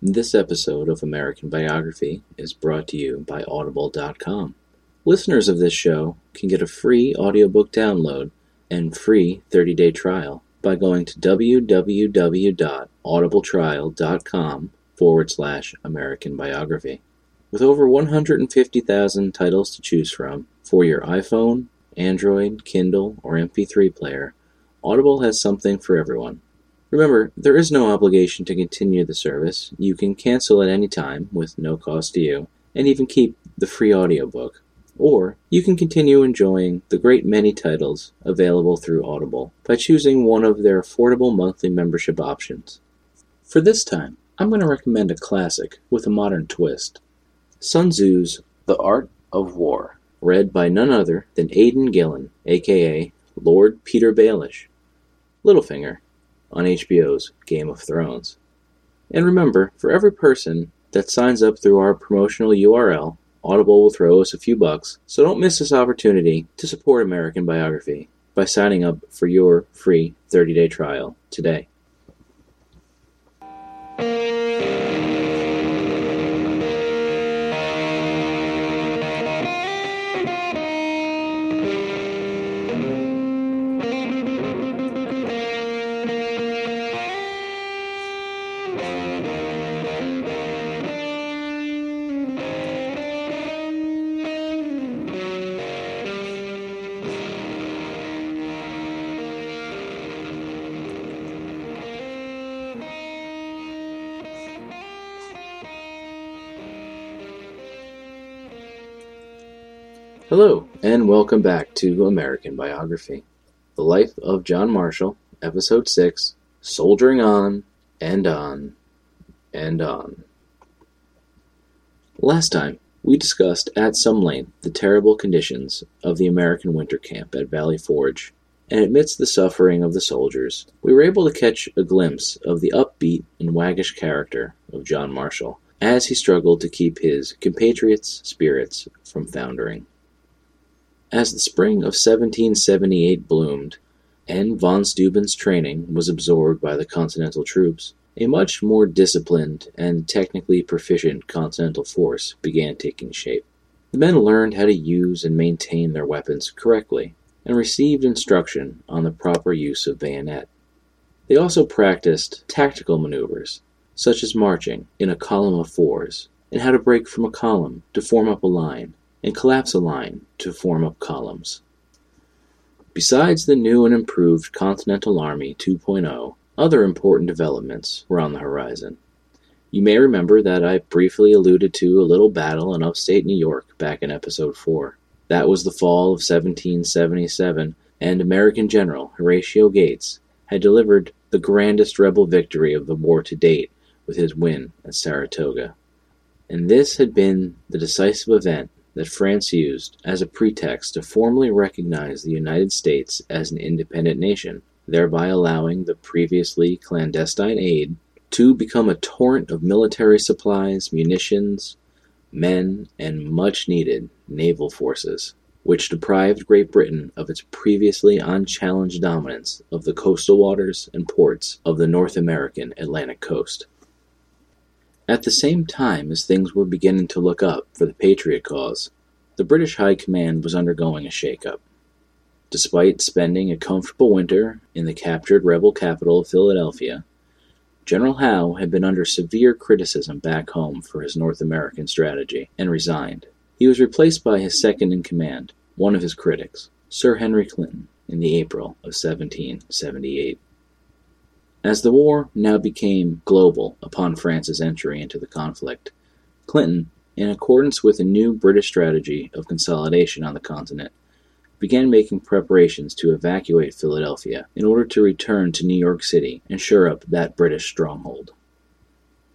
This episode of American Biography is brought to you by audible.com. Listeners of this show can get a free audiobook download and free 30-day trial by going to www.audibletrial.com forward slash American Biography. With over 150,000 titles to choose from for your iPhone, Android, Kindle, or MP3 player, Audible has something for everyone. Remember, there is no obligation to continue the service. You can cancel at any time with no cost to you, and even keep the free audiobook. Or you can continue enjoying the great many titles available through Audible by choosing one of their affordable monthly membership options. For this time, I'm going to recommend a classic with a modern twist Sun Tzu's The Art of War, read by none other than Aidan Gillen, aka Lord Petyr Baelish, Littlefinger, on HBO's Game of Thrones. And remember, for every person that signs up through our promotional URL, Audible will throw us a few bucks, so don't miss this opportunity to support American Biography by signing up for your free 30 day trial today. Hello, and welcome back to American Biography The Life of John Marshall, Episode 6 Soldiering On and On and On. Last time, we discussed at some length the terrible conditions of the American winter camp at Valley Forge, and amidst the suffering of the soldiers, we were able to catch a glimpse of the upbeat and waggish character of John Marshall as he struggled to keep his compatriots' spirits from foundering. As the spring of 1778 bloomed, and von Steuben's training was absorbed by the Continental troops, a much more disciplined and technically proficient Continental force began taking shape. The men learned how to use and maintain their weapons correctly, and received instruction on the proper use of bayonet. They also practiced tactical maneuvers, such as marching in a column of fours, and how to break from a column to form up a line, and collapse a line to form up columns. Besides the new and improved Continental Army 2.0, other important developments were on the horizon. You may remember that I briefly alluded to a little battle in upstate New York back in episode 4. That was the fall of 1777, and American General Horatio Gates had delivered the grandest rebel victory of the war to date with his win at Saratoga. And this had been the decisive event that France used as a pretext to formally recognize the United States as an independent nation, thereby allowing the previously clandestine aid to become a torrent of military supplies, munitions, men, and much needed naval forces, which deprived Great Britain of its previously unchallenged dominance of the coastal waters and ports of the North American Atlantic coast. At the same time as things were beginning to look up for the Patriot cause, the British High Command was undergoing a shake-up. Despite spending a comfortable winter in the captured rebel capital of Philadelphia, General Howe had been under severe criticism back home for his North American strategy and resigned. He was replaced by his second in command, one of his critics, Sir Henry Clinton, in the April of 1778. As the war now became global upon France's entry into the conflict, Clinton, in accordance with a new British strategy of consolidation on the continent, began making preparations to evacuate Philadelphia in order to return to New York City and shore up that British stronghold.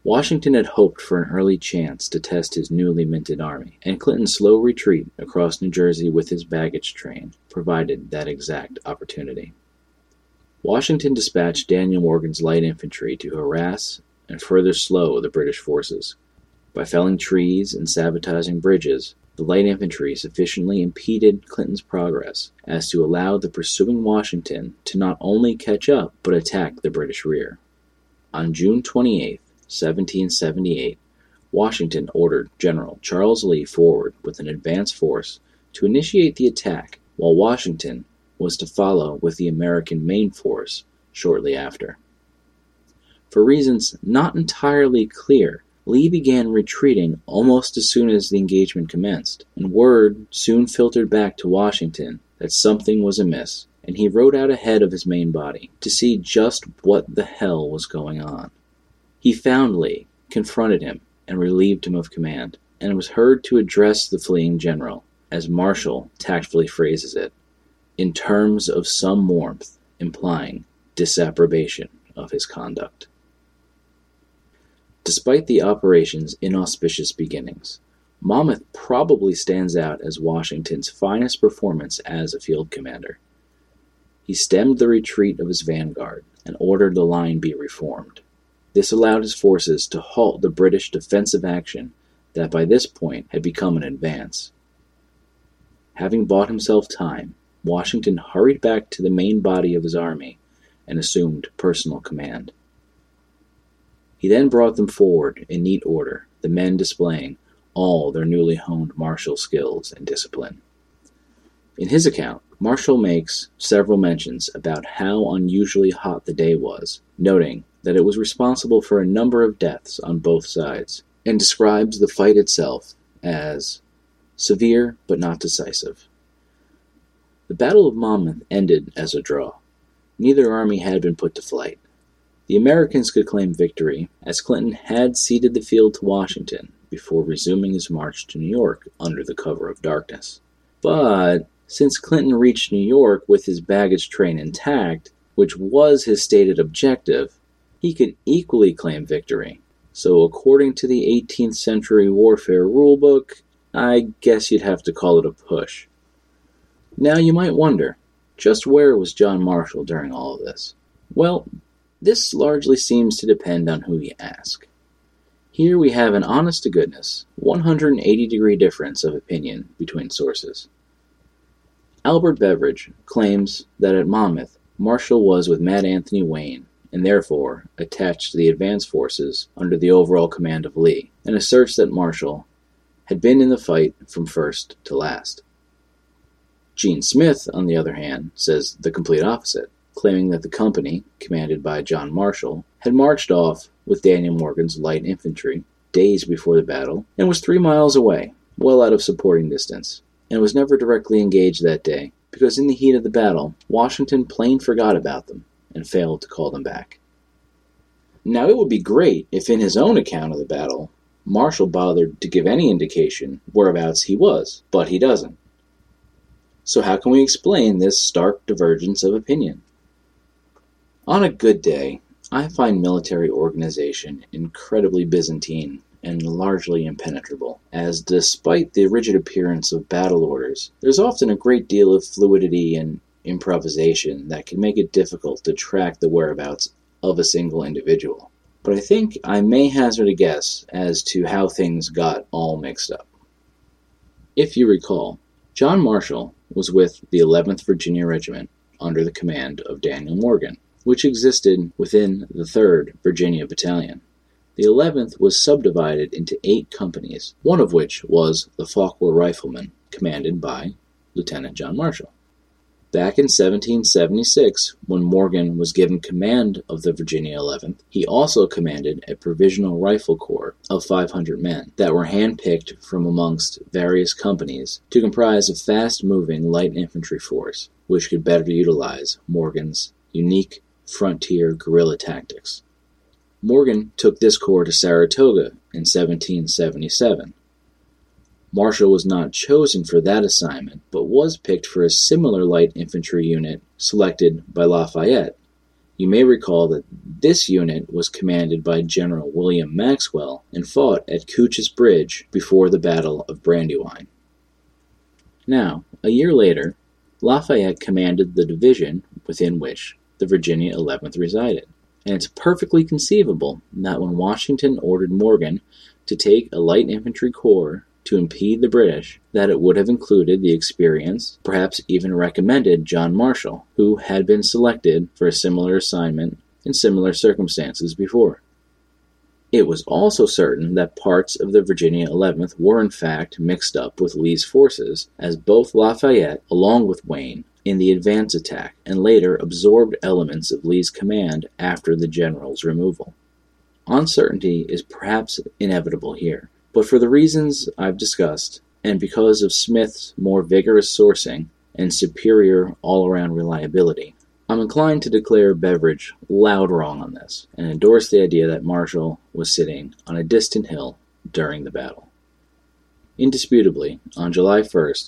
Washington had hoped for an early chance to test his newly minted army, and Clinton's slow retreat across New Jersey with his baggage train provided that exact opportunity. Washington dispatched Daniel Morgan's light infantry to harass and further slow the British forces. By felling trees and sabotaging bridges, the light infantry sufficiently impeded Clinton's progress as to allow the pursuing Washington to not only catch up but attack the British rear. On June 28, 1778, Washington ordered General Charles Lee forward with an advance force to initiate the attack, while Washington was to follow with the American main force shortly after. For reasons not entirely clear, Lee began retreating almost as soon as the engagement commenced, and word soon filtered back to Washington that something was amiss, and he rode out ahead of his main body to see just what the hell was going on. He found Lee, confronted him, and relieved him of command, and was heard to address the fleeing general, as Marshall tactfully phrases it, in terms of some warmth, implying disapprobation of his conduct. Despite the operation's inauspicious beginnings, Monmouth probably stands out as Washington's finest performance as a field commander. He stemmed the retreat of his vanguard and ordered the line be reformed. This allowed his forces to halt the British defensive action that by this point had become an advance. Having bought himself time, Washington hurried back to the main body of his army and assumed personal command. He then brought them forward in neat order, the men displaying all their newly honed martial skills and discipline. In his account, Marshall makes several mentions about how unusually hot the day was, noting that it was responsible for a number of deaths on both sides, and describes the fight itself as severe but not decisive. The Battle of Monmouth ended as a draw. Neither army had been put to flight. The Americans could claim victory, as Clinton had ceded the field to Washington before resuming his march to New York under the cover of darkness. But since Clinton reached New York with his baggage train intact, which was his stated objective, he could equally claim victory. So, according to the 18th century warfare rulebook, I guess you'd have to call it a push. Now, you might wonder just where was John Marshall during all of this? Well, this largely seems to depend on who you ask. Here we have an honest to goodness, 180 degree difference of opinion between sources. Albert Beveridge claims that at Monmouth, Marshall was with Mad Anthony Wayne and therefore attached to the advance forces under the overall command of Lee, and asserts that Marshall had been in the fight from first to last. Gene Smith, on the other hand, says the complete opposite claiming that the company, commanded by John Marshall, had marched off with Daniel Morgan's light infantry days before the battle and was three miles away, well out of supporting distance, and was never directly engaged that day because in the heat of the battle, Washington plain forgot about them and failed to call them back. Now, it would be great if, in his own account of the battle, Marshall bothered to give any indication whereabouts he was, but he doesn't. So, how can we explain this stark divergence of opinion? On a good day, I find military organization incredibly Byzantine and largely impenetrable, as despite the rigid appearance of battle orders, there's often a great deal of fluidity and improvisation that can make it difficult to track the whereabouts of a single individual. But I think I may hazard a guess as to how things got all mixed up. If you recall, John Marshall was with the 11th Virginia Regiment under the command of Daniel Morgan which existed within the 3rd Virginia Battalion. The 11th was subdivided into eight companies, one of which was the Fauquier Riflemen, commanded by Lieutenant John Marshall. Back in 1776, when Morgan was given command of the Virginia 11th, he also commanded a provisional rifle corps of 500 men that were handpicked from amongst various companies to comprise a fast moving light infantry force which could better utilize Morgan's unique frontier guerrilla tactics. Morgan took this corps to Saratoga in 1777 Marshall was not chosen for that assignment, but was picked for a similar light infantry unit selected by Lafayette. You may recall that this unit was commanded by General William Maxwell and fought at Cooch's Bridge before the Battle of Brandywine. Now, a year later, Lafayette commanded the division within which the Virginia 11th resided, and it's perfectly conceivable that when Washington ordered Morgan to take a light infantry corps to impede the British, that it would have included the experienced, perhaps even recommended John Marshall, who had been selected for a similar assignment in similar circumstances before. It was also certain that parts of the Virginia 11th were in fact mixed up with Lee's forces, as both Lafayette, along with Wayne, in the advance attack, and later absorbed elements of Lee's command after the general's removal. Uncertainty is perhaps inevitable here, but for the reasons I've discussed, and because of Smith's more vigorous sourcing and superior all around reliability, I'm inclined to declare Beveridge loud wrong on this and endorse the idea that Marshall was sitting on a distant hill during the battle. Indisputably, on July 1st,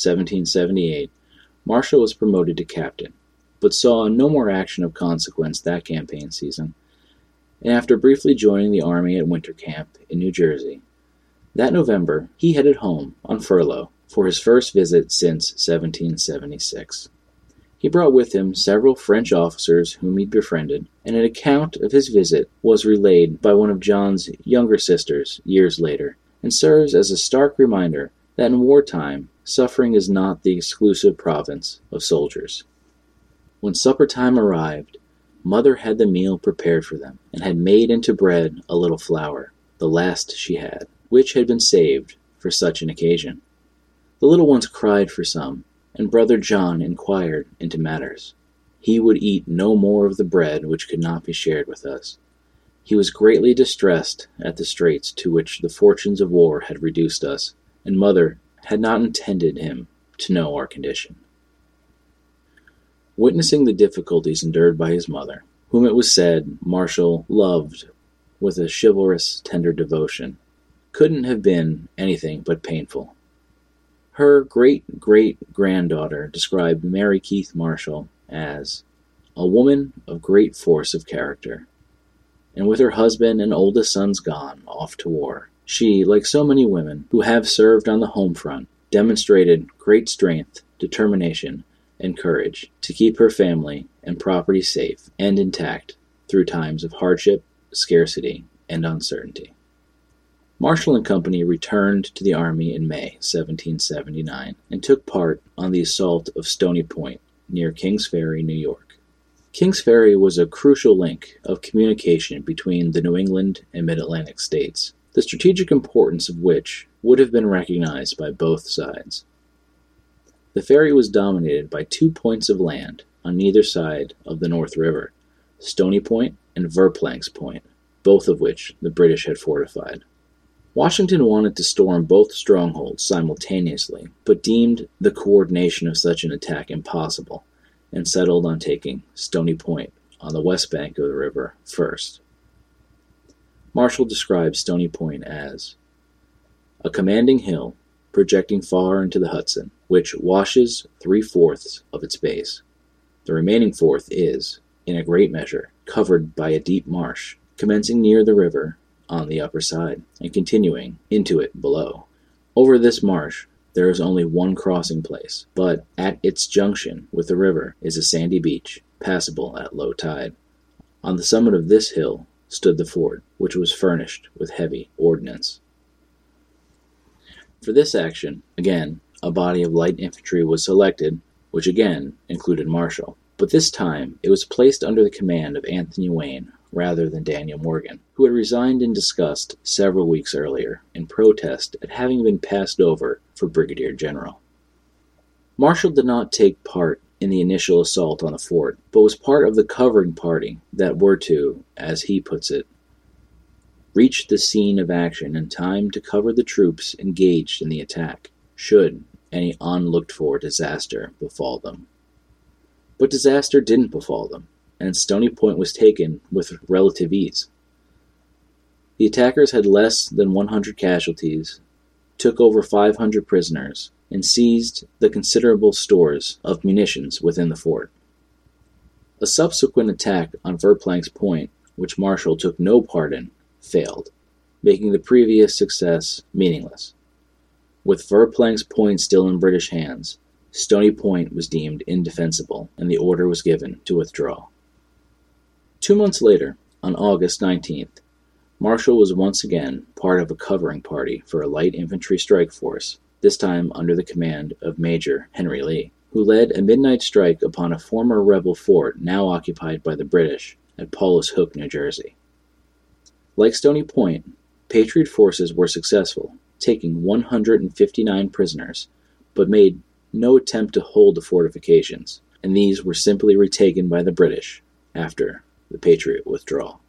1778, Marshall was promoted to captain, but saw no more action of consequence that campaign season, and after briefly joining the army at winter camp in New Jersey, that November he headed home on furlough for his first visit since 1776. He brought with him several French officers whom he'd befriended, and an account of his visit was relayed by one of John's younger sisters years later, and serves as a stark reminder that in wartime suffering is not the exclusive province of soldiers. When supper time arrived, Mother had the meal prepared for them, and had made into bread a little flour, the last she had, which had been saved for such an occasion. The little ones cried for some, and brother John inquired into matters. He would eat no more of the bread which could not be shared with us. He was greatly distressed at the straits to which the fortunes of war had reduced us, and mother had not intended him to know our condition. Witnessing the difficulties endured by his mother, whom it was said Marshall loved with a chivalrous, tender devotion, couldn't have been anything but painful. Her great great granddaughter described Mary Keith Marshall as a woman of great force of character, and with her husband and oldest sons gone off to war, she, like so many women who have served on the home front, demonstrated great strength, determination, and courage to keep her family and property safe and intact through times of hardship, scarcity, and uncertainty. Marshall and Company returned to the Army in May 1779 and took part on the assault of Stony Point near Kings Ferry, New York. Kings Ferry was a crucial link of communication between the New England and Mid Atlantic states, the strategic importance of which would have been recognized by both sides. The ferry was dominated by two points of land on either side of the North River Stony Point and Verplancks Point, both of which the British had fortified. Washington wanted to storm both strongholds simultaneously, but deemed the coordination of such an attack impossible, and settled on taking Stony Point on the west bank of the river first. Marshall describes Stony Point as a commanding hill projecting far into the Hudson, which washes three fourths of its base. The remaining fourth is, in a great measure, covered by a deep marsh, commencing near the river on the upper side, and continuing into it below. Over this marsh there is only one crossing place, but at its junction with the river is a sandy beach, passable at low tide. On the summit of this hill stood the fort, which was furnished with heavy ordnance. For this action, again, a body of light infantry was selected, which again included Marshall, but this time it was placed under the command of Anthony Wayne, rather than Daniel Morgan, who had resigned in disgust several weeks earlier in protest at having been passed over for brigadier general. Marshall did not take part in the initial assault on the fort, but was part of the covering party that were to, as he puts it, reach the scene of action in time to cover the troops engaged in the attack, should any unlooked for disaster befall them. But disaster didn't befall them and Stony Point was taken with relative ease. The attackers had less than 100 casualties, took over 500 prisoners, and seized the considerable stores of munitions within the fort. A subsequent attack on Verplancks Point, which Marshall took no part in, failed, making the previous success meaningless. With Verplancks Point still in British hands, Stony Point was deemed indefensible, and the order was given to withdraw. Two months later, on August 19th, Marshall was once again part of a covering party for a light infantry strike force, this time under the command of Major Henry Lee, who led a midnight strike upon a former rebel fort now occupied by the British at Paulus Hook, New Jersey. Like Stony Point, Patriot forces were successful, taking 159 prisoners, but made no attempt to hold the fortifications, and these were simply retaken by the British after the Patriot withdrawal.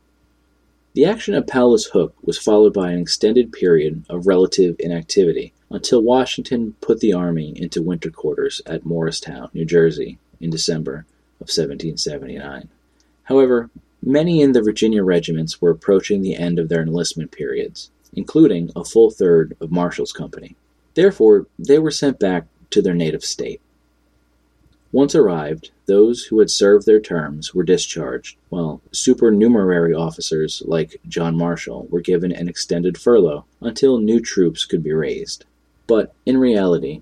The action at Paulus Hook was followed by an extended period of relative inactivity until Washington put the army into winter quarters at Morristown, New Jersey, in December of 1779. However, many in the Virginia regiments were approaching the end of their enlistment periods, including a full third of Marshall's company. Therefore, they were sent back to their native state. Once arrived, those who had served their terms were discharged, while supernumerary officers like John Marshall were given an extended furlough until new troops could be raised. But in reality,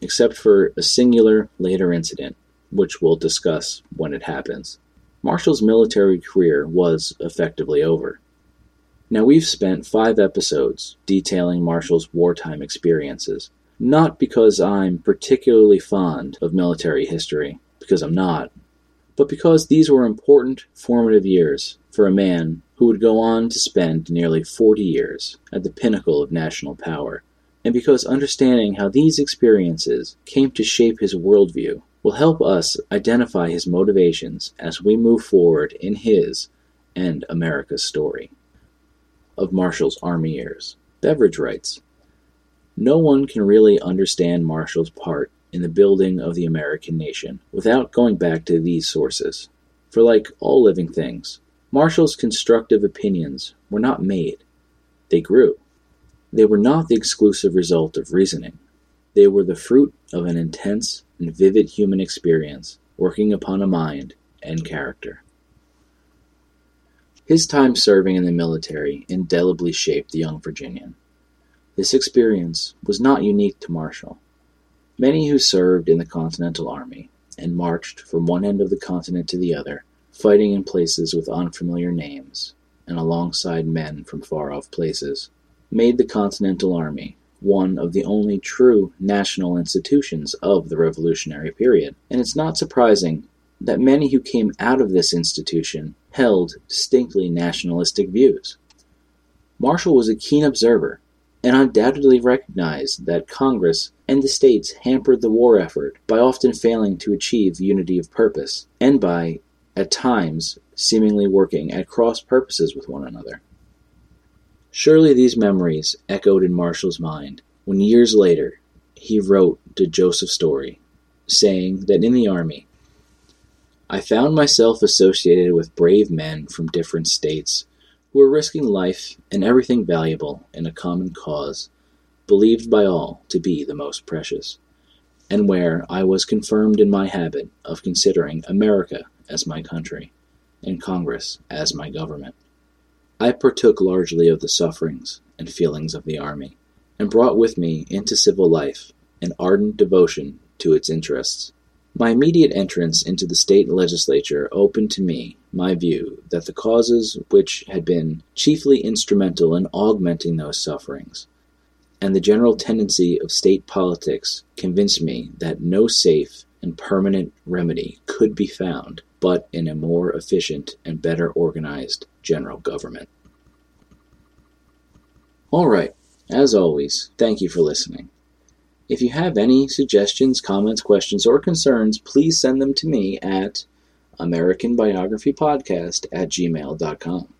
except for a singular later incident, which we'll discuss when it happens, Marshall's military career was effectively over. Now, we've spent five episodes detailing Marshall's wartime experiences, not because I'm particularly fond of military history, because I'm not, but because these were important formative years for a man who would go on to spend nearly 40 years at the pinnacle of national power, and because understanding how these experiences came to shape his worldview will help us identify his motivations as we move forward in his and America's story. Of Marshall's Army years, Beveridge writes no one can really understand Marshall's part in the building of the American nation without going back to these sources. For, like all living things, Marshall's constructive opinions were not made, they grew. They were not the exclusive result of reasoning, they were the fruit of an intense and vivid human experience working upon a mind and character. His time serving in the military indelibly shaped the young Virginian. This experience was not unique to Marshall. Many who served in the Continental Army and marched from one end of the continent to the other, fighting in places with unfamiliar names and alongside men from far off places, made the Continental Army one of the only true national institutions of the Revolutionary period. And it's not surprising that many who came out of this institution held distinctly nationalistic views. Marshall was a keen observer and undoubtedly recognized that Congress and the states hampered the war effort by often failing to achieve unity of purpose and by, at times, seemingly working at cross purposes with one another. Surely these memories echoed in Marshall's mind when years later he wrote to Joseph Story, saying that in the Army, I found myself associated with brave men from different states who were risking life and everything valuable in a common cause, believed by all to be the most precious, and where I was confirmed in my habit of considering America as my country and Congress as my government. I partook largely of the sufferings and feelings of the army, and brought with me into civil life an ardent devotion to its interests. My immediate entrance into the state legislature opened to me my view that the causes which had been chiefly instrumental in augmenting those sufferings, and the general tendency of state politics convinced me that no safe and permanent remedy could be found but in a more efficient and better organized general government. All right, as always, thank you for listening. If you have any suggestions, comments, questions, or concerns, please send them to me at AmericanBiographyPodcast at gmail.com.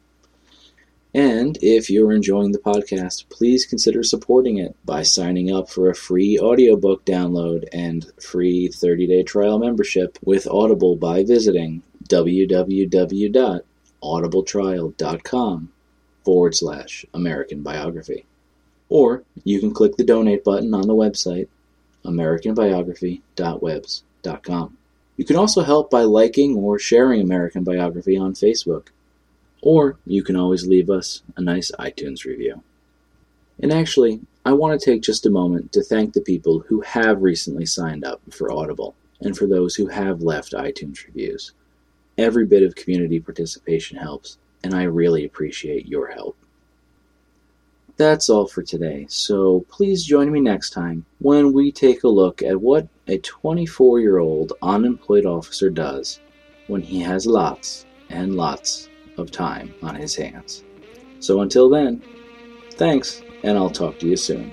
And if you're enjoying the podcast, please consider supporting it by signing up for a free audiobook download and free 30 day trial membership with Audible by visiting www.audibletrial.com forward slash American Biography. Or you can click the donate button on the website, AmericanBiography.webs.com. You can also help by liking or sharing American Biography on Facebook or you can always leave us a nice iTunes review. And actually, I want to take just a moment to thank the people who have recently signed up for Audible and for those who have left iTunes reviews. Every bit of community participation helps, and I really appreciate your help. That's all for today, so please join me next time when we take a look at what a 24 year old unemployed officer does when he has lots and lots of time on his hands. So until then, thanks, and I'll talk to you soon.